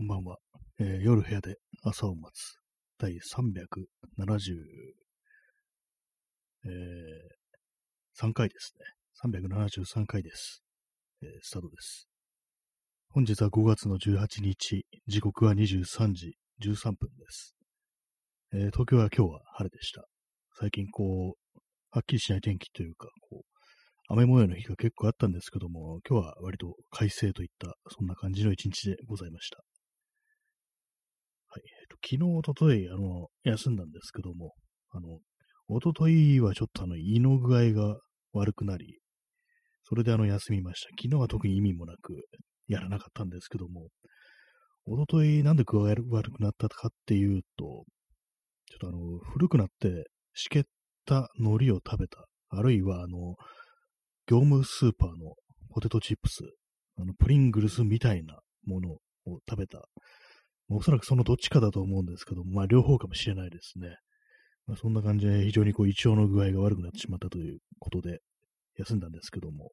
こんばんは。えー夜部屋で朝を待つ。第37。え、3回ですね。373回です。えースタートです。本日は5月の18日、時刻は23時13分です。えー東京は今日は晴れでした。最近こう、はっきりしない天気というか、こう、雨模様の日が結構あったんですけども、今日は割と快晴といった、そんな感じの一日でございました。昨日、おととい、あの、休んだんですけども、あの、おとといはちょっとあの、胃の具合が悪くなり、それであの、休みました。昨日は特に意味もなく、やらなかったんですけども、おとといなんで具合悪くなったかっていうと、ちょっとあの、古くなって、しけった海苔を食べた。あるいは、あの、業務スーパーのポテトチップス、あの、プリングルスみたいなものを食べた。おそらくそのどっちかだと思うんですけども、まあ両方かもしれないですね。まあ、そんな感じで非常にこう胃腸の具合が悪くなってしまったということで休んだんですけども、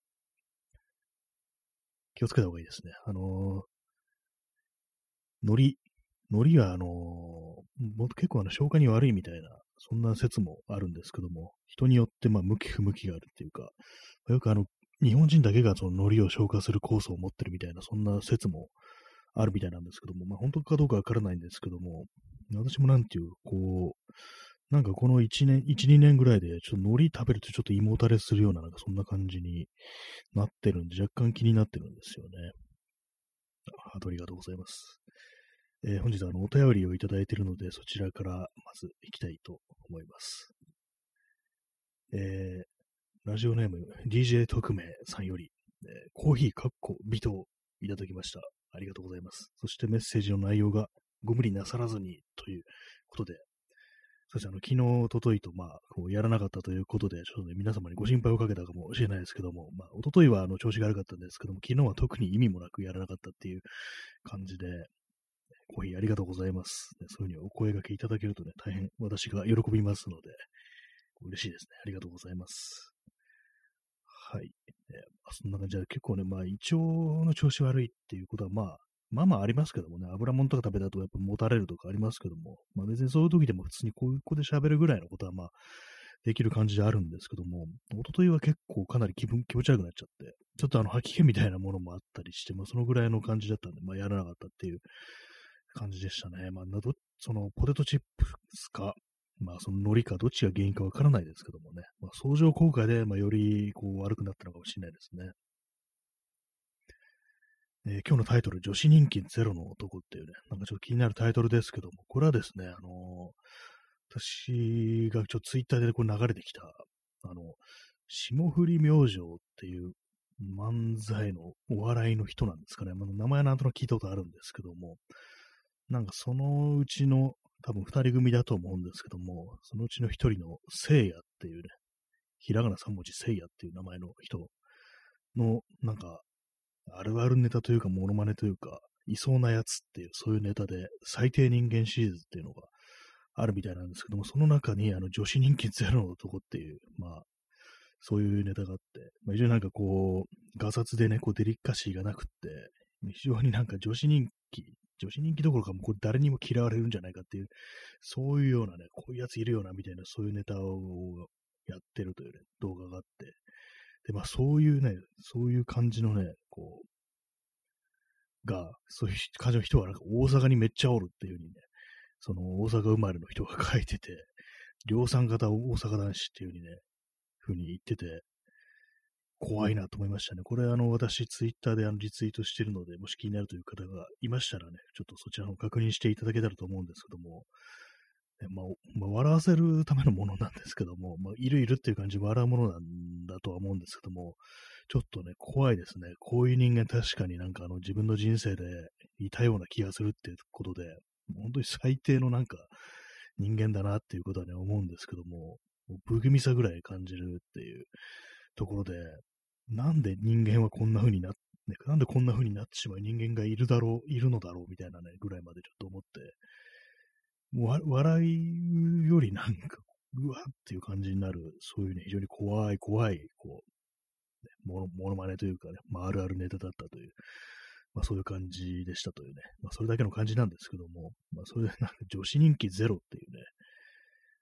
気をつけた方がいいですね。あのー、海苔、海苔はあのーも結構あの消化に悪いみたいな、そんな説もあるんですけども、人によってまあ向き不向きがあるっていうか、よくあの、日本人だけがその海苔を消化する酵素を持ってるみたいな、そんな説もあるみたいなんですけども、まあ本当かどうかわからないんですけども、私もなんていう、こう、なんかこの1年、1、2年ぐらいで、ちょっと海苔食べるとちょっと胃もたれするような、なんかそんな感じになってるんで、若干気になってるんですよね。ありがとうございます。えー本日はあのお便りをいただいているので、そちらからまず行きたいと思います。えーラジオネーム DJ 特命さんより、えーコーヒーかっこ微糖いただきました。ありがとうございます。そしてメッセージの内容がご無理なさらずにということで、そしてあの昨日、おとといと、まあ、こうやらなかったということで、ちょっとね、皆様にご心配をかけたかもしれないですけども、まあ、おとといはあの調子が悪かったんですけども、昨日は特に意味もなくやらなかったっていう感じで、コーヒーありがとうございます。そういうふうにお声掛けいただけるとね、大変私が喜びますので、嬉しいですね。ありがとうございます。はい。えーまあそんな感じで、結構ね、まあ、胃腸の調子悪いっていうことは、まあ、まあまあありますけどもね、油物とか食べたとやっぱもたれるとかありますけども、まあ別にそういう時でも普通にこういう子で喋るぐらいのことはまあ、できる感じであるんですけども、一昨日は結構かなり気分、気持ち悪くなっちゃって、ちょっとあの吐き気みたいなものもあったりして、まあそのぐらいの感じだったんで、まあやらなかったっていう感じでしたね。まあなど、そのポテトチップスか、まあその海苔かどっちが原因かわからないですけどもね、まあ相乗効果で、まあよりこう悪くなったのかもしれないですね。えー今日のタイトル、女子人気ゼロの男っていうね、なんかちょっと気になるタイトルですけども、これはですね、あのー私がちょっとツイッターでこう流れてきた、あの、霜降り明星っていう漫才のお笑いの人なんですかね。まあ、名前はなんとなく聞いたことあるんですけども、なんかそのうちの多分二人組だと思うんですけども、そのうちの一人の聖夜っていうね、ひらがな三文字聖夜っていう名前の人の、なんか、あるあるネタというか、モノマネというか、いそうなやつっていう、そういうネタで、最低人間シリーズっていうのがあるみたいなんですけども、その中に、あの、女子人気ゼロの男っていう、まあ、そういうネタがあって、まあ、非常になんかこう、ガサツでね、こう、デリカシーがなくって、非常になんか女子人、女子人気どころかもうこれ誰にも嫌われるんじゃないかっていう、そういうようなね、こういうやついるよな、みたいな、そういうネタをやってるというね、動画があって、で、まあそういうね、そういう感じのね、こう、が、そういう感じの人はなんか大阪にめっちゃおるっていう風にね、その大阪生まれの人が書いてて、量産型大阪男子っていう風にね、風に言ってて、怖いなと思いましたね。これあの、私ツイッターであのリツイートしてるので、もし気になるという方がいましたらね、ちょっとそちらの確認していただけたらと思うんですけども、ねまあ、まあ、笑わせるためのものなんですけども、まあ、いるいるっていう感じで笑うものなんだとは思うんですけども、ちょっとね、怖いですね。こういう人間確かになんかあの自分の人生でいたような気がするっていうことで、本当に最低のなんか人間だなっていうことはね、思うんですけども、も不気味さぐらい感じるっていうところで、なんで人間はこんな風になっ、なんでこんな風になってしまう人間がいるだろう、いるのだろうみたいなね、ぐらいまでちょっと思って、もうわ笑いよりなんか、うわっていう感じになる、そういうね、非常に怖い、怖い、こう、ね、もの、ものまねというかね、まあ、あるあるネタだったという、まあそういう感じでしたというね、まあそれだけの感じなんですけども、まあそれでなんか女子人気ゼロっていうね、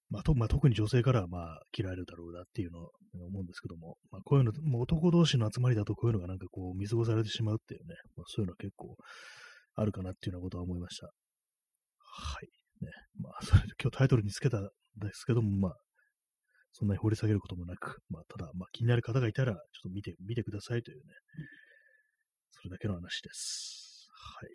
まあ、とまあ、特に女性からはまあ嫌われるだろうなっていうのを思うんですけども、まあ、こういうの、もう男同士の集まりだとこういうのがなんかこう見過ごされてしまうっていうね、まあ、そういうのは結構あるかなっていうようなことは思いました。はい。ね。まあ、それで今日タイトルにつけたんですけども、まあ、そんなに掘り下げることもなく、まあ、ただ、まあ、気になる方がいたら、ちょっと見て、見てくださいというね、それだけの話です。はい。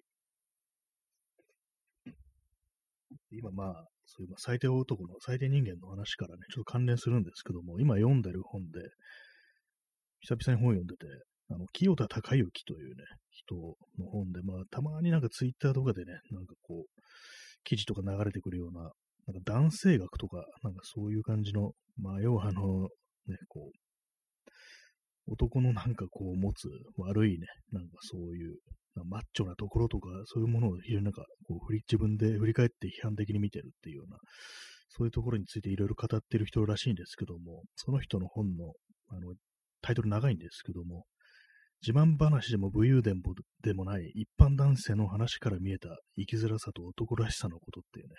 今まあ、そういう最低男の、最低人間の話からね、ちょっと関連するんですけども、今読んでる本で、久々に本読んでて、あの、清田隆之というね、人の本で、まあ、たまになんかツイッターとかでね、なんかこう、記事とか流れてくるような、なんか男性学とか、なんかそういう感じの、まあ、要はあの、ね、こう、男のなんかこう持つ悪いね、なんかそういう、マッチョなところとか、そういうものを非常になんかこう振り、自分で振り返って批判的に見てるっていうような、そういうところについていろいろ語ってる人らしいんですけども、その人の本の、あの、タイトル長いんですけども、自慢話でも武勇伝でもない一般男性の話から見えた生きづらさと男らしさのことっていうね、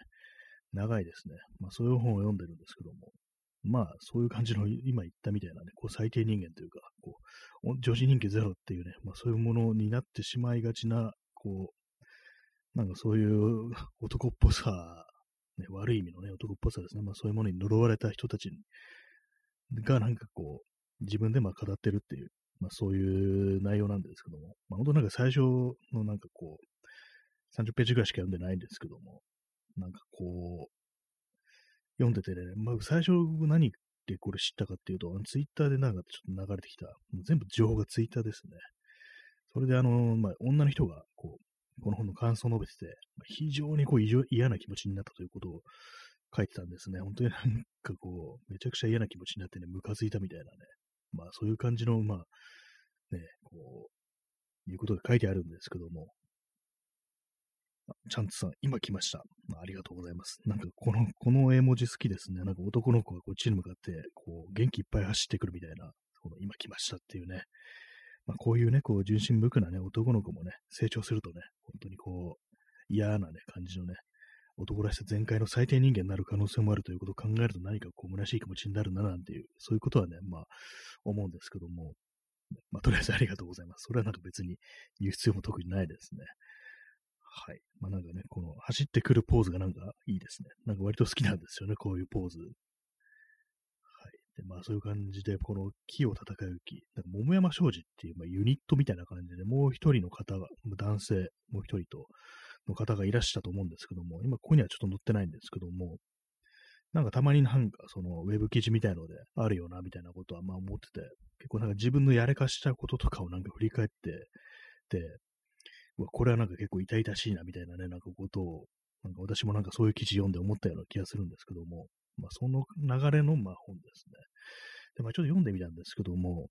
長いですね。まあそういう本を読んでるんですけども、まあそういう感じの 今言ったみたいなね、こう最低人間というか、こう、女子人気ゼロっていうね、まあそういうものになってしまいがちな、こう、なんかそういう 男っぽさ、ね、悪い意味のね、男っぽさですね。まあそういうものに呪われた人たちがなんかこう、自分でまあ語ってるっていうまあ、そういう内容なんですけども、まあ、本当なんか最初のなんかこう、30ページぐらいしか読んでないんですけども、なんかこう、読んでてね、まあ、最初何でこれ知ったかっていうと、ツイッターでなんかちょっと流れてきた、全部情報がツイッターですね。それであの、まあ、女の人がこう、この本の感想を述べてて、非常にこう嫌な気持ちになったということを書いてたんですね。本当になんかこう、めちゃくちゃ嫌な気持ちになってね、ムカついたみたいなね、まあそういう感じの、まあ、ね、こう、いうことが書いてあるんですけども、チャンツさん、今来ました。あ、ありがとうございます。なんか、この、この絵文字好きですね。なんか男の子がこっちに向かって、こう、元気いっぱい走ってくるみたいな、この今来ましたっていうね。まあ、こういうね、こう、純真無垢なね、男の子もね、成長するとね、本当にこう、嫌なね、感じのね、男らしさ全開の最低人間になる可能性もあるということを考えると何かこう、虚しい気持ちになるな、なんていう、そういうことはね、まあ、思うんですけども、まあ、とりあえずありがとうございます。それはなんか別に言う必要も特にないですね。はい。まあなんかね、この走ってくるポーズがなんかいいですね。なんか割と好きなんですよね、こういうポーズ。はい。で、まあそういう感じで、この木を戦う木、なんか桃山商事っていう、まあ、ユニットみたいな感じで、もう一人の方が、男性、もう一人と、の方がいらっしゃったと思うんですけども、今ここにはちょっと載ってないんですけども、なんかたまになんかそのウェブ記事みたいのであるよなみたいなことはまあ思ってて、結構なんか自分のやれかしたこととかをなんか振り返って、で、これはなんか結構痛々しいなみたいなね、なんかことを、なんか私もなんかそういう記事読んで思ったような気がするんですけども、まあその流れのまあ本ですね。で、まあちょっと読んでみたんですけども、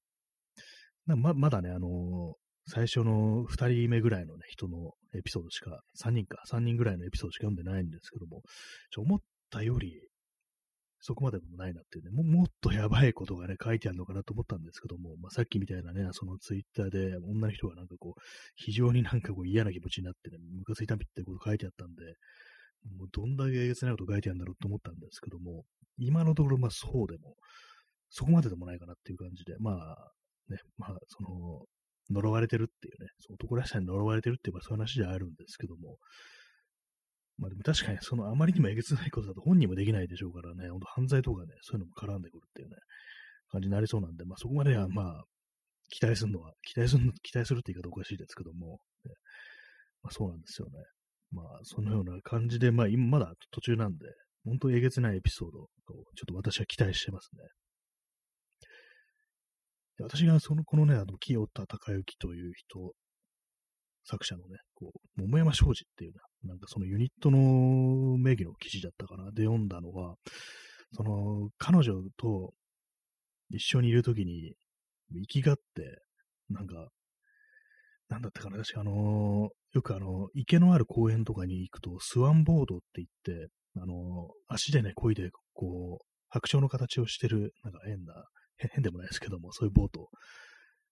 ままだね、あのー、最初の2人目ぐらいのね、人のエピソードしか、3人か、3人ぐらいのエピソードしか読んでないんですけども、ちょ思ったより、そこまでもないなっていうね、ももっとやばいことがね、書いてあるのかなと思ったんですけども、まあ、さっきみたいなね、そのツイッターで女の人がなんかこう、非常になんかこう嫌な気持ちになってね、ムカついたみってこと書いてあったんで、もうどんだけえげつないこと書いてあるんだろうと思ったんですけども、今のところまあそうでも、そこまででもないかなっていう感じで、まあ、ね、まあ、その、呪われてるっていうね、その男らしさに呪われてるっていうそういう話ではあるんですけども、まあでも確かにそのあまりにもえげつないことだと本人もできないでしょうからね、本当犯罪とかね、そういうのも絡んでくるっていうね、感じになりそうなんで、まあそこまではまあ、期待するのは、期待する、期待するって言い方おかしいですけども、ね、まあそうなんですよね。まあそのような感じで、まあ今まだ途中なんで、本当えげつないエピソードをちょっと私は期待してますね。で私がその、このね、あの、清田隆之という人作者のね、こう、桃山商事っていうな、なんかそのユニットの名義の記事だったかな、で読んだのは、その、彼女と一緒にいるときに、生きがって、なんか、なんだったかな、私、あの、よくあの、池のある公園とかに行くと、スワンボードって言って、あの、足でね、漕いで、こう、白鳥の形をしてる、なんか変な、変でもないですけども、そういうボート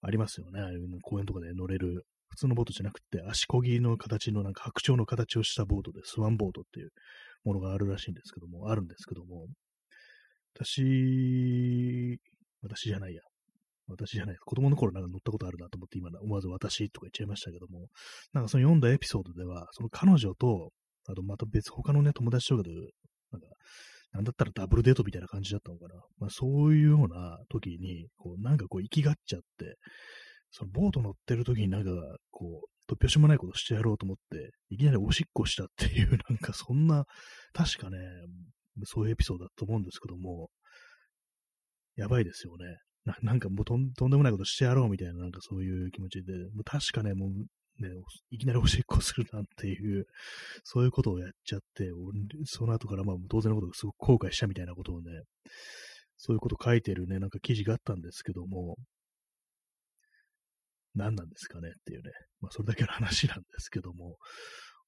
ありますよね。公園とかで乗れる普通のボートじゃなくて、足漕ぎの形のなんか白鳥の形をしたボートで、スワンボートっていうものがあるらしいんですけども、あるんですけども、私、私じゃないや。私じゃない。子供の頃なんか乗ったことあるなと思って今思わず私とか言っちゃいましたけども、なんかその読んだエピソードでは、その彼女と、あとまた別他のね、友達とかで、なんか、なんだったらダブルデートみたいな感じだったのかな。まあそういうような時に、こうなんかこう生きがっちゃって、そのボート乗ってる時になんかこう、突拍子もないことしてやろうと思って、いきなりおしっこしたっていう、なんかそんな、確かね、そういうエピソードだと思うんですけども、やばいですよね。ななんかもうとんとんでもないことしてやろうみたいな、なんかそういう気持ちで、もう確かね、もうね、いきなりおしっこするなんていう、そういうことをやっちゃって、その後からまあ当然のことすごく後悔したみたいなことをね、そういうこと書いてるね、なんか記事があったんですけども、何なんですかねっていうね、まあそれだけの話なんですけども、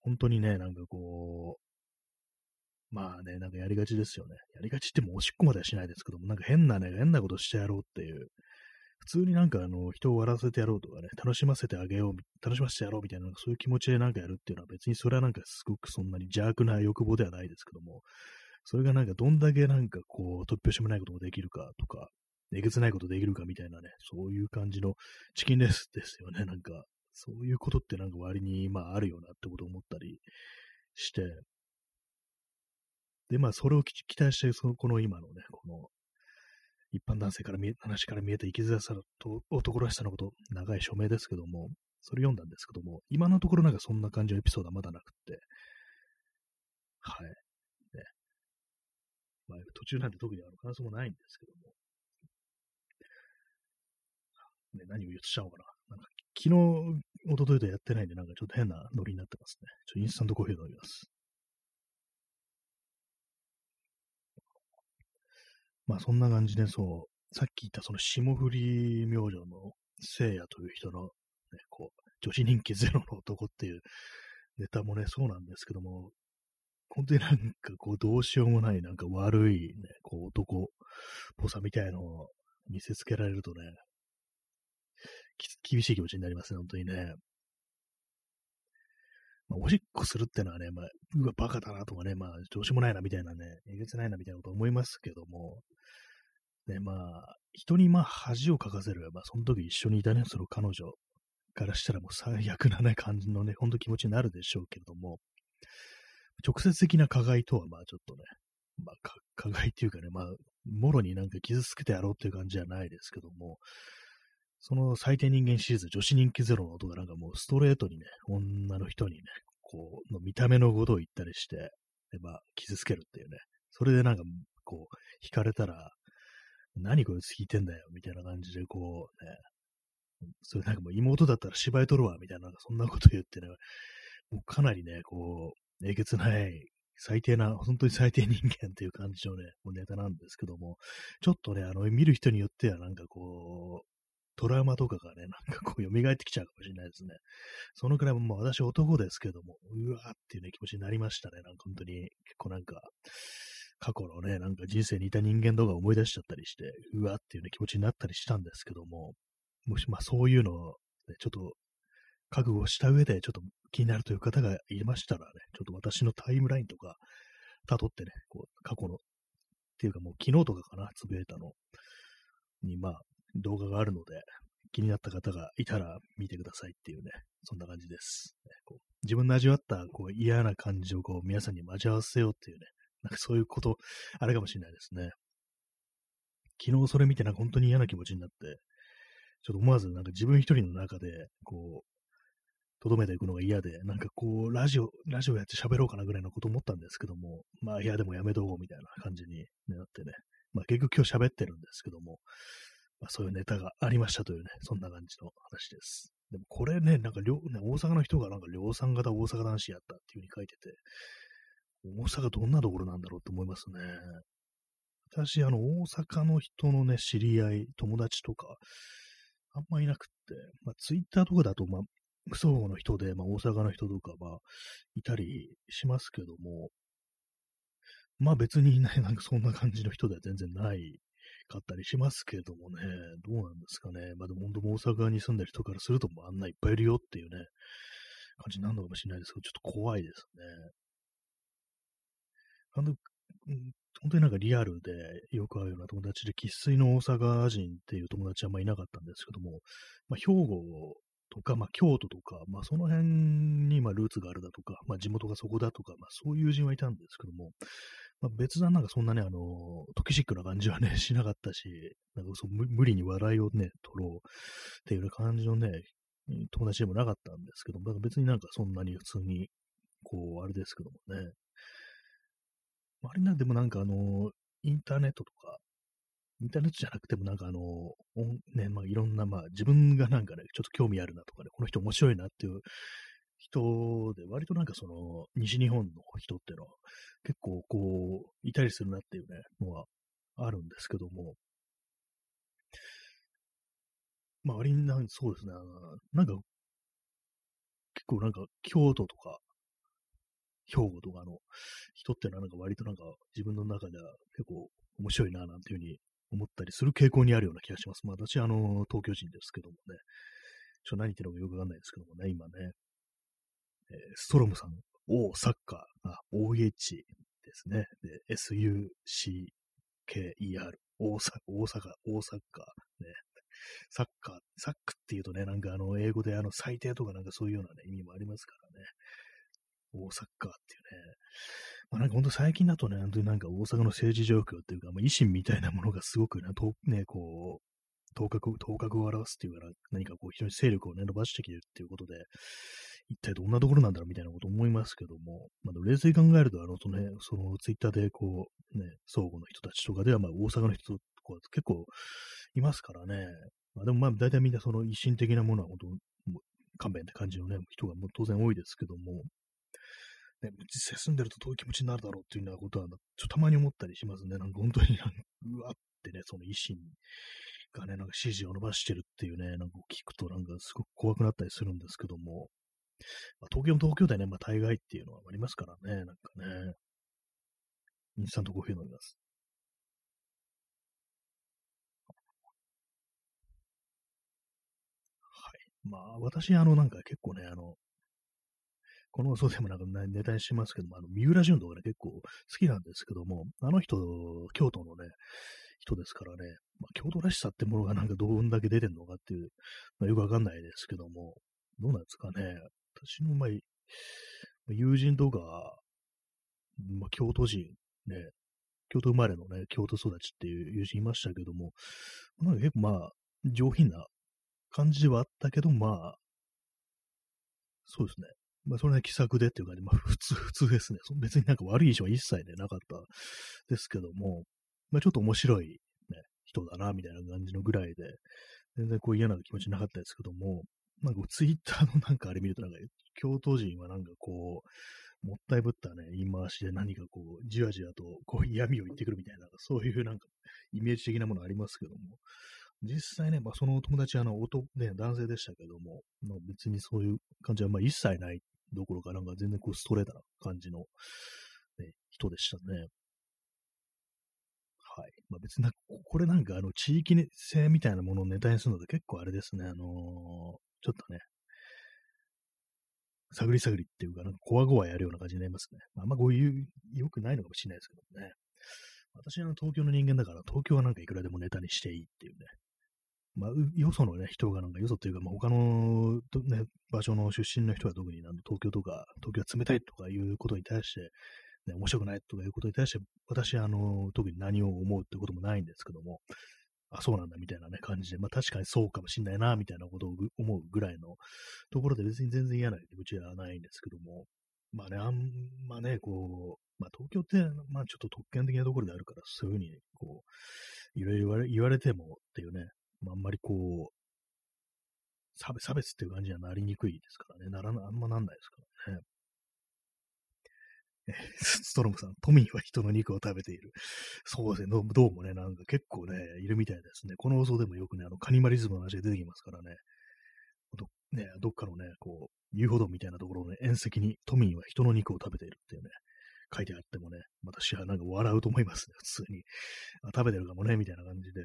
本当にね、なんかこう、まあね、なんかやりがちですよね。やりがちってもおしっこまではしないですけども、なんか変なね、変なことしてやろうっていう、普通になんかあの、人を笑わせてやろうとかね、楽しませてあげよう、楽しませてやろうみたいな、そういう気持ちでなんかやるっていうのは別にそれはなんかすごくそんなに邪悪な欲望ではないですけども、それがなんかどんだけなんかこう、突拍子もないこともできるかとか、えげつないことできるかみたいなね、そういう感じのチキンレースですよね、なんか。そういうことってなんか割に、まああるよなってことを思ったりして、で、まあ、それを期待して、その、この今のね、この、一般男性から見え、話から見えた生きづらさと男らしさのこと、長い署名ですけども、それ読んだんですけども、今のところなんかそんな感じのエピソードはまだなくって、はい。ね。まあ、途中なんて特にあの感想もないんですけども、ね、何を言っちゃおうかな。なんか昨日、一昨日とやってないんで、なんかちょっと変なノリになってますね。ちょインスタントコーヒー飲みます。まあそんな感じで、そう、さっき言ったその霜降り明星の聖夜という人の、ね、こう、女子人気ゼロの男っていうネタもね、そうなんですけども、本当になんかこう、どうしようもない、なんか悪いね、こう、男っぽさみたいのを見せつけられるとね、厳しい気持ちになりますね、本当にね。まあ、おしっこするってのはね、まあ、うわ、バカだなとかね、まあ、どうしようもないなみたいなね、えげつないなみたいなこと思いますけども、ね、まあ、人にまあ恥をかかせる、まあ、その時一緒にいたね、その彼女からしたらもう最悪なね、感じのね、ほんと気持ちになるでしょうけれども、直接的な加害とはまあちょっとね、まあ、加害っていうかね、まあ、もろになんか傷つけてやろうっていう感じじゃないですけども、その最低人間シリーズ、女子人気ゼロの音がなんかもうストレートにね、女の人にね、こう、の見た目のことを言ったりして、で、まあ、傷つけるっていうね。それでなんか、こう、惹かれたら、何こいつ弾いてんだよ、みたいな感じで、こう、ね、それなんかもう妹だったら芝居撮るわ、みたいな、そんなこと言ってね、もうかなりね、こう、えげつない、最低な、本当に最低人間っていう感じのね、もうネタなんですけども、ちょっとね、あの、見る人によってはなんかこう、トラウマとかがね、なんかこう蘇ってきちゃうかもしれないですね。そのくらいもう私男ですけども、うわーっていうね、気持ちになりましたね。なんか本当に、結構なんか、過去のね、なんか人生にいた人間とか思い出しちゃったりして、うわーっていうね、気持ちになったりしたんですけども、もし、まあそういうのを、ね、ちょっと、覚悟した上で、ちょっと気になるという方がいましたらね、ちょっと私のタイムラインとか、辿ってね、こう、過去の、っていうかもう昨日とかかな、つぶやいたのに、まあ、動画があるので、気になった方がいたら見てくださいっていうね、そんな感じです。こう自分の味わったこう嫌な感じをこう皆さんに交わせようっていうね、なんかそういうこと、あれかもしれないですね。昨日それ見てなんか本当に嫌な気持ちになって、ちょっと思わずなんか自分一人の中で、こう、とどめていくのが嫌で、なんかこう、ラジオ、ラジオやって喋ろうかなぐらいのこと思ったんですけども、まあ、いや、でもやめとこうみたいな感じになってね、まあ結局今日喋ってるんですけども、まあ、そういうネタがありましたというね、そんな感じの話です。でもこれね、なんかね、大阪の人がなんか量産型大阪男子やったっていう風に書いてて、大阪どんなところなんだろうと思いますね。私、あの、大阪の人のね、知り合い、友達とか、あんまいなくって、まあ、ツイッターとかだと、まあ、無双の人で、まあ、大阪の人とかは、いたりしますけども、まあ別にね、なんかそんな感じの人では全然ないかったりしますけどもね、どうなんですかね。まあでも本当大阪に住んでる人からすると、もうあんないっぱいいるよっていうね、感じになるのかもしれないですけど、ちょっと怖いですね。あの、本当になんかリアルでよく会うような友達で、生粋の大阪人っていう友達はあんまいなかったんですけども、まあ、兵庫とか、まあ、京都とか、まあ、その辺にまあルーツがあるだとか、まあ、地元がそこだとか、まあ、そういう友人はいたんですけども、まあ、別段なんかそんなね、あの、トキシックな感じはね、しなかったし、なんかそう無理に笑いをね、取ろうっていう感じのね、友達でもなかったんですけども、別になんかそんなに普通に、こう、あれですけどもね。あれなんでもなんかあの、インターネットとか、インターネットじゃなくてもなんかあの、ね、まあいろんなまあ自分がなんかね、ちょっと興味あるなとかね、この人面白いなっていう人で、割となんかその、西日本の人ってのは結構こう、いたりするなっていうね、のはあるんですけども、まあ、割になんそうですね、なんか、結構なんか、京都とか、兵庫とかの人ってのはなんか割となんか自分の中では結構面白いななんていうふうに思ったりする傾向にあるような気がします。まあ私、あの、東京人ですけどもね、ちょっと何言ってるのかよくわかんないですけどもね、今ね、え、ストロムさん、O サッカー、あ、OH ですね。で、SUCKER、大阪、大阪、大サッカー、ね。サッカー、サックっていうとね、なんかあの、英語であの、最低とかなんかそういうようなね、意味もありますからね。大サッカーっていうね。まあなんか本当最近だとね、本当になんか大阪の政治状況っていうか、まあ、維新みたいなものがすごくね、とねこう、頭角、頭角を表すっていうか何かこう非常に勢力をね、伸ばしてきてるっていうことで、一体どんなところなんだろうみたいなこと思いますけども、まあ、冷静に考えると、あの、とね、そのツイッターでこう、ね、相互の人たちとかでは、まあ大阪の人とか結構いますからね。まあでもまあ大体みんなその一心的なものは本当、勘弁って感じのね、人がもう当然多いですけども、ね、実際住んでるとどういう気持ちになるだろうっていうようなことは、ちょっとたまに思ったりしますね。なんか本当にうわってね、その維新がね、なんか支持を伸ばしてるっていうね、なんか聞くとなんかすごく怖くなったりするんですけども、まあ、東京も東京でね、まあ大概っていうのはありますからね、なんかね、インスタントコーヒー飲みます。はい。まあ、私、あの、なんか結構ね、あの、この放送でもなんかネタにしますけども、あの、三浦淳とかね、結構好きなんですけども、あの人、京都のね、人ですからね、まあ、京都らしさってものがなんかどんだけ出てんのかっていう、まあ、よくわかんないですけども、どうなんですかね。私の、まあ、友人とか、まあ、京都人、ね、京都生まれのね、京都育ちっていう友人いましたけども、なんか結構まあ、上品な感じではあったけど、まあ、そうですね。まあ、それは気さくでっていうか、ね、まあ、普通、普通ですね。別になんか悪い印象は一切ね、なかったですけども、まあ、ちょっと面白い、ね、人だな、みたいな感じのぐらいで、全然こう嫌な気持ちなかったですけども、なんかツイッターのなんかあれ見ると、なんか、京都人はなんかこう、もったいぶったね、言い回しで何かこう、じわじわとこう嫌味を言ってくるみたいな、そういうなんか、イメージ的なものありますけども、実際ね、まあ、その友達、あの、男、ね、男性でしたけども、まあ、別にそういう感じは、まあ、一切ないどころか、なんか全然こう、ストレートな感じの、ね、人でしたね。はい。まあ、別にな、これなんか、あの、地域性みたいなものをネタにするので結構あれですね、あのー、ちょっとね、探り探りっていうか、なんか、こわごわやるような感じになりますね。まあ、んまこういう、良くないのかもしれないですけどね。私は東京の人間だから、東京はなんかいくらでもネタにしていいっていうね、まあ、よそのね、人がなんか、よそっていうか、まあ、他の、ね、場所の出身の人が特になん東京とか、東京は冷たいとかいうことに対して、ね、面白くないとかいうことに対して、私、あの、特に何を思うってこともないんですけども、あ、そうなんだみたいなね、感じで、まあ確かにそうかもしんないな、みたいなことを思うぐらいのところで別に全然嫌な気持ちはないんですけども、まあね、あんまね、こう、まあ東京って、まあちょっと特権的なところであるから、そういうふうに、こう、いろいろ言われ言われてもっていうね、まあ、あんまりこう、差別っていう感じにはなりにくいですからね。ならあんまなんないですからね。ストロムさん、トミーは人の肉を食べている。そうですねど。うもね、なんか結構ね、いるみたいですね。この放送でもよくね、あの、カニマリズムの話が出てきますからね。どねどっかのね、こう、遊歩道みたいなところの、縁石にトミーは人の肉を食べているっていうね、書いてあってもね、私はなんか笑うと思いますね、普通に。あ食べてるかもね、みたいな感じで。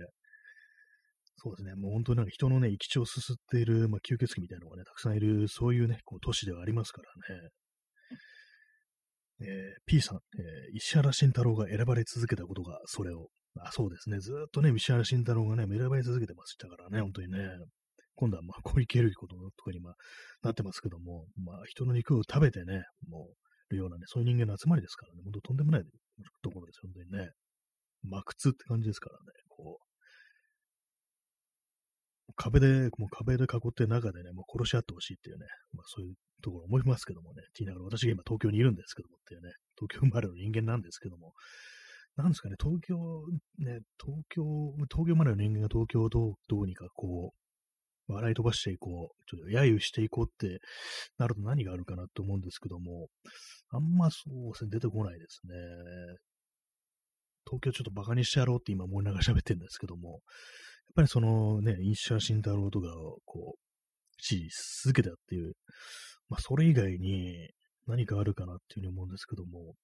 そうですね、もう本当になんか人のね、生き血をすすっている、まあ、吸血鬼みたいなのがね、たくさんいる、そういうね、こう都市ではありますからね。えー、P さん、えー、石原慎太郎が選ばれ続けたことが、それを。あ、そうですね。ずっとね、石原慎太郎がね、選ばれ続けてましたからね、本当にね。今度はまあ、小池百合子とかにまあ、なってますけども、まあ、人の肉を食べてね、もう、るようなね、そういう人間の集まりですからね、本当とんでもないところです本当にね。真靴って感じですからね、こう。壁で、もう壁で囲って中でね、もう殺し合ってほしいっていうね、まあそういうところ思いますけどもね、って言いながら私が今東京にいるんですけどもっていうね、東京生まれの人間なんですけども、なんですかね、東京、ね、東京、東京生まれの人間が東京をどうどうにかこう、笑い飛ばしていこう、ちょっと揶揄していこうってなると何があるかなと思うんですけども、あんまそうですね、出てこないですね。東京ちょっと馬鹿にしてやろうって今思いながら喋ってるんですけども、やっぱりそのね、石原慎太郎とかをこう、支持し続けたっていう、まあそれ以外に何かあるかなっていうふうに思うんですけども、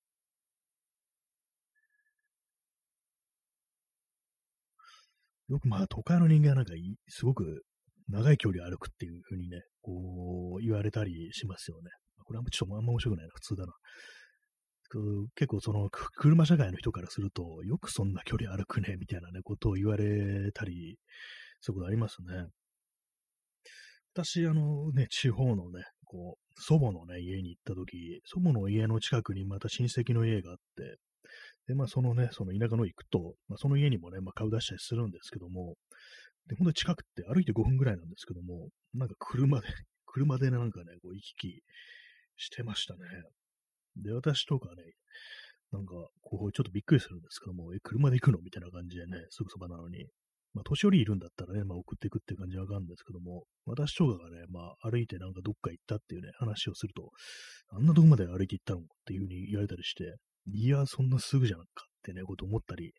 よくまあ都会の人間はなんかすごく長い距離歩くっていうふうにね、こう言われたりしますよね。これはちょっとあんま面白くないな、普通だな。結構その車社会の人からすると、よくそんな距離歩くね、みたいなね、ことを言われたり、そういうことありますね。私、あのね、地方のね、こう、祖母のね、家に行った時、祖母の家の近くにまた親戚の家があって、で、まあ、そのね、その田舎の行くと、まあ、その家にもね、まあ、顔出したりするんですけども、で、ほんと近くって歩いて5分ぐらいなんですけども、なんか車で、車でなんかね、こう行き来してましたね。で、私とかね、なんか、こう、ちょっとびっくりするんですけども、え、車で行くの？みたいな感じでね、すぐそばなのに。まあ、年寄りいるんだったらね、まあ、送っていくっていう感じはわかるんですけども、私とかがね、まあ、歩いてなんかどっか行ったっていうね、話をすると、あんなとこまで歩いて行ったのっていうふうに言われたりして、いや、そんなすぐじゃんかってね、こと思ったり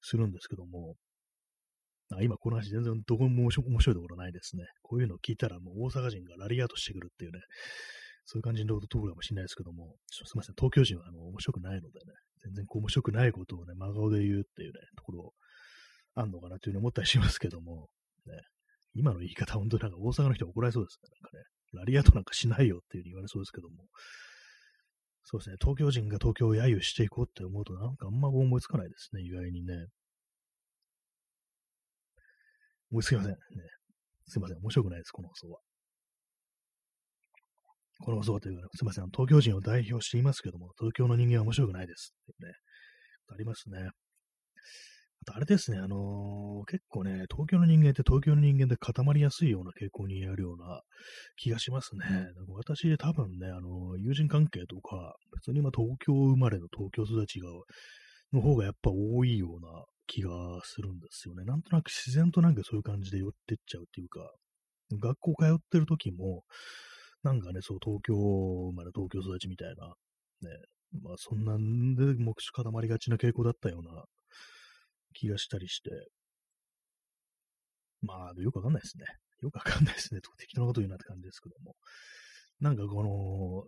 するんですけども、あ今この話全然どこも面白いところないですね。こういうのを聞いたらもう大阪人がラリアートしてくるっていうね、そういう感じのところかもしれないですけども、すみません、東京人はあの面白くないのでね、全然こう面白くないことをね、真顔で言うっていうね、ところあんのかなというふうに思ったりしますけども、ね、今の言い方、本当になんか大阪の人怒られそうですね。なんかね、ラリアートなんかしないよっていうふうに言われそうですけども、そうですね、東京人が東京を揶揄していこうって思うと、なんかあんま思いつかないですね、意外にね。もうすいません。ね、すいません、面白くないです、この放送は。この放送はというか、ね、すいません、東京人を代表していますけども、東京の人間は面白くないですっていうね、ありますね。あと、あれですね、あのー、結構ね、東京の人間って東京の人間で固まりやすいような傾向にあるような気がしますね。なんか私、多分ね、あのー、友人関係とか、別に今東京生まれの東京育ちが、の方がやっぱ多いような気がするんですよね。なんとなく自然となんかそういう感じで寄ってっちゃうっていうか、学校通ってる時も、なんかね、そう、東京生まれ東京育ちみたいな、ね、まあそんなんで目視固まりがちな傾向だったような気がしたりして、まあ、よくわかんないですね。よくわかんないですね。と適当なこと言うなって感じですけども。なんかこ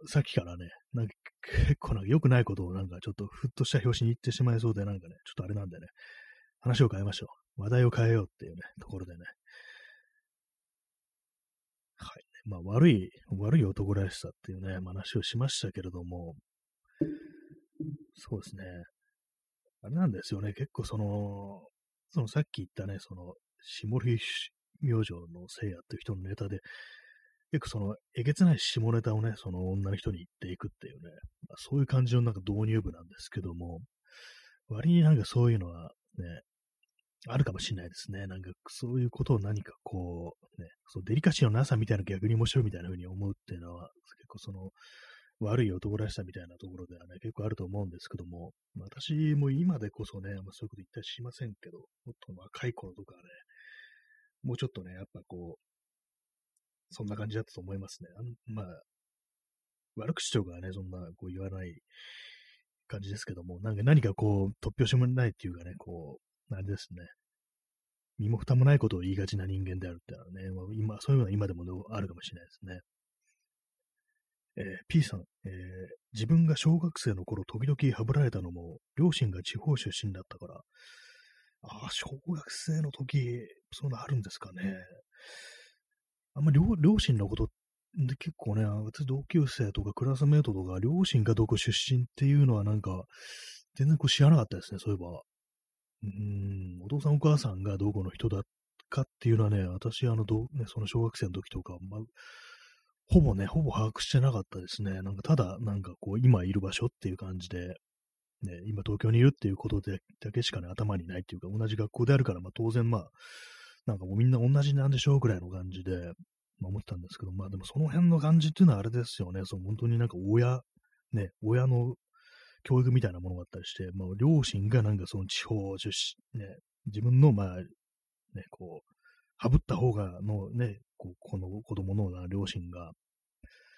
の、さっきからね、なんか 結構なんか良くないことをなんかちょっとふっとした表紙に言ってしまいそうで、なんかね、ちょっとあれなんでね、話を変えましょう。話題を変えようっていうね、ところでね。はい。まあ悪い、悪い男らしさっていうね、話をしましたけれども、そうですね。あれなんですよね、結構その、そのさっき言ったね、その、下り明星の聖夜っていう人のネタで、結構その、えげつない下ネタをね、その女の人に言っていくっていうね、まあ、そういう感じのなんか導入部なんですけども、割になんかそういうのはね、あるかもしれないですね。なんかそういうことを何かこう、ね、そうデリカシーのなさみたいな逆に面白いみたいな風に思うっていうのは、結構その、悪い男らしさみたいなところではね、結構あると思うんですけども、私も今でこそね、まあ、そういうこと言ったりしませんけど、もっと若い頃とかね、もうちょっとね、やっぱこう、そんな感じだったと思いますね。あまあ、悪口とかはね、そんなこう言わない感じですけども、なんか何かこう、突拍子もないっていうかね、こう、あれですね。身も蓋もないことを言いがちな人間であるっていうのはね、まあ、今、そういうのは今でもあるかもしれないですね。えー、P さん、えー、自分が小学生の頃時々はぶられたのも、両親が地方出身だったから、ああ、小学生の時、そういうのあるんですかね。あんまり両親のことで結構ね、私同級生とかクラスメートとか、両親がどこ出身っていうのはなんか、全然こう知らなかったですね、そういえば。うん、お父さんお母さんがどこの人だかっていうのはね、私、あの、どね、その小学生の時とか、ま、ほぼね、ほぼ把握してなかったですね。なんかただ、なんかこう、今いる場所っていう感じで、ね、今東京にいるっていうことでだけしかね、頭にないっていうか、同じ学校であるから、まあ当然まあ、なんかもうみんな同じなんでしょうぐらいの感じで、まあ、思ったんですけど、まあでもその辺の感じっていうのはあれですよね、その本当になんか親、ね、親の教育みたいなものがあったりして、まあ両親がなんかその地方出身、ね、自分のまあ、ね、こう、ぶった方がのね、ここの子供の両親が、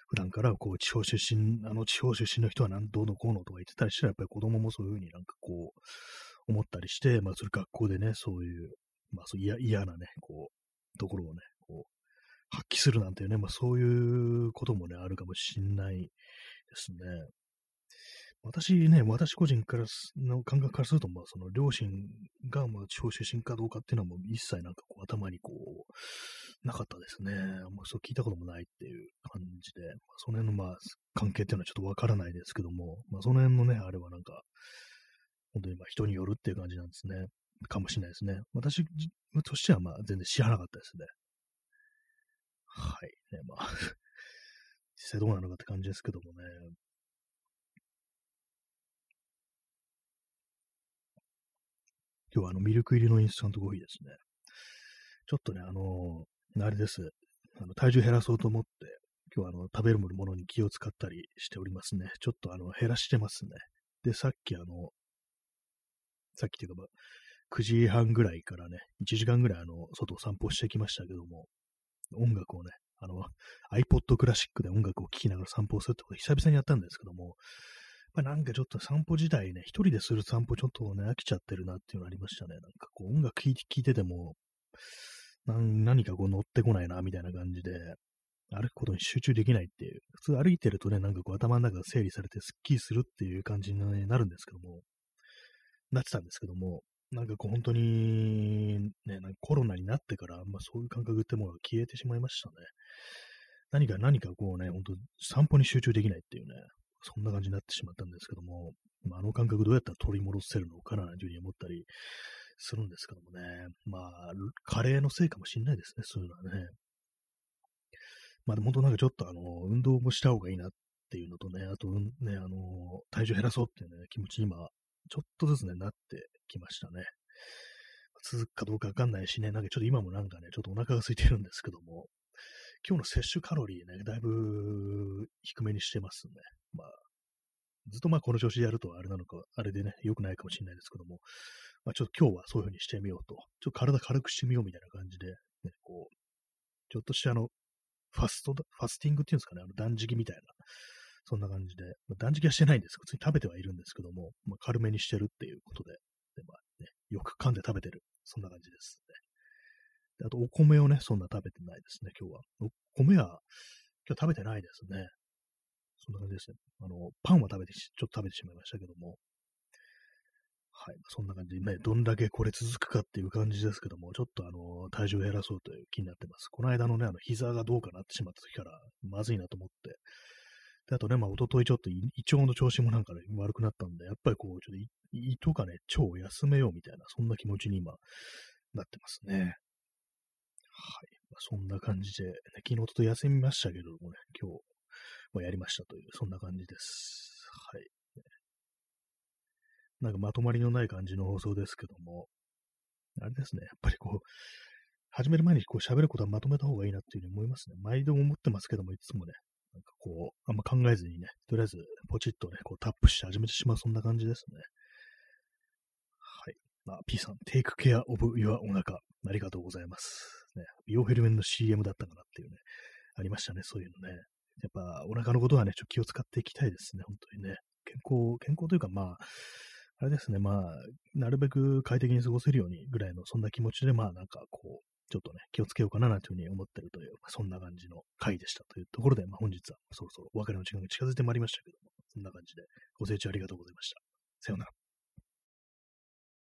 普段からこう地方出身、あの地方出身の人は何どうのこうのとか言ってたりしたら、やっぱり子供もそういうふうになんかこう、思ったりして、まあそれ学校でね、そういう、まあそう嫌嫌なね、こう、ところをね、こう、発揮するなんていうね、まあそういうこともね、あるかもしんないですね。私ね、私個人からの感覚からすると、まあ、その両親が、まあ、地方出身かどうかっていうのはもう一切なんかこう頭にこう、なかったですね。あんまそう聞いたこともないっていう感じで、まあ、その辺のまあ、関係っていうのはちょっとわからないですけども、まあ、その辺のね、あれはなんか、本当にまあ人によるっていう感じなんですね。かもしれないですね。私としてはまあ全然知らなかったですね。はい。ね、まあ 実際どうなのかって感じですけどもね。今日はあのミルク入りのインスタントコーヒーですね。ちょっとね、あのー、あれです。あの体重減らそうと思って、今日はあの食べるものに気を使ったりしておりますね。ちょっとあの減らしてますね。で、さっきあの、さっきというか、ま9時半ぐらいからね、1時間ぐらいあの、外を散歩してきましたけども、音楽をね、あの、iPod クラシックで音楽を聴きながら散歩するってこと久々にやったんですけども、ぱなんかちょっと散歩自体ね、一人でする散歩ちょっとね、飽きちゃってるなっていうのありましたね。なんかこう音楽聴いてても、何かこう乗ってこないな、みたいな感じで、歩くことに集中できないっていう。普通歩いてるとね、なんかこう頭の中が整理されてスッキリするっていう感じになるんですけども、なってたんですけども、なんかこう本当に、ね、なんかコロナになってから、まあそういう感覚ってものが消えてしまいましたね。何か何かこうね、本当散歩に集中できないっていうね、そんな感じになってしまったんですけども、まあ、あの感覚どうやったら取り戻せるのかなというふうに思ったりするんですけどもね、まあ、カレーのせいかもしれないですね、そういうのはね。まあ、でも本当なんかちょっとあの、運動もした方がいいなっていうのとね、あと、ね、あの、体重減らそうっていうね、気持ちに今、ちょっとずつね、なってきましたね。続くかどうかわかんないしね、なんかちょっと今もなんかね、ちょっとお腹が空いてるんですけども、今日の摂取カロリーね、だいぶ低めにしてますね。ずっとまあこの調子でやるとあれなのか、あれでね、良くないかもしれないですけども、まあちょっと今日はそういう風にしてみようと、ちょっと体軽くしてみようみたいな感じで、ね、こう、ちょっとしてあの、ファスト、ファスティングっていうんですかね、あの断食みたいな、そんな感じで、まあ、断食はしてないんです普通に食べてはいるんですけども、まあ、軽めにしてるっていうことで、でまあね、よく噛んで食べてる、そんな感じですね。あと、お米をね、そんな食べてないですね、今日は。お米は、今日食べてないですね。そんな感じですね。あの、パンは食べて、ちょっと食べてしまいましたけども。はい。そんな感じでね、どんだけこれ続くかっていう感じですけども、ちょっとあの、体重を減らそうという気になってます。この間のね、あの、膝がどうかなってしまった時から、まずいなと思って。で、あとね、まあ、おとといちょっと胃腸の調子もなんかね、悪くなったんで、やっぱりこう、ちょっと胃とかね、腸を休めようみたいな、そんな気持ちに今、なってますね。はい。まあ、そんな感じで、ね、昨日と休みましたけどもね、今日もやりましたという、そんな感じです。はい。なんかまとまりのない感じの放送ですけども、あれですね、やっぱりこう、始める前にこう喋ることはまとめた方がいいなっていうふうに思いますね。毎度思ってますけども、いつもね、なんかこう、あんま考えずにね、とりあえずポチッとね、こうタップして始めてしまう、そんな感じですね。はい。まあ、P さん、Take care of your お腹。ありがとうございます。ね、ビオフェルメンの CM だったかなっていうね、ありましたね、そういうのね。やっぱお腹のことはね、ちょっと気を使っていきたいですね、本当にね。健康、健康というかまあ、あれですね、まあ、なるべく快適に過ごせるようにぐらいの、そんな気持ちで、まあなんかこう、ちょっとね、気をつけようかななんていうふうに思ってるという、まあ、そんな感じの回でしたというところで、まあ本日はそろそろお別れの時間が近づいてまいりましたけども、そんな感じでご清聴ありがとうございました。さようなら。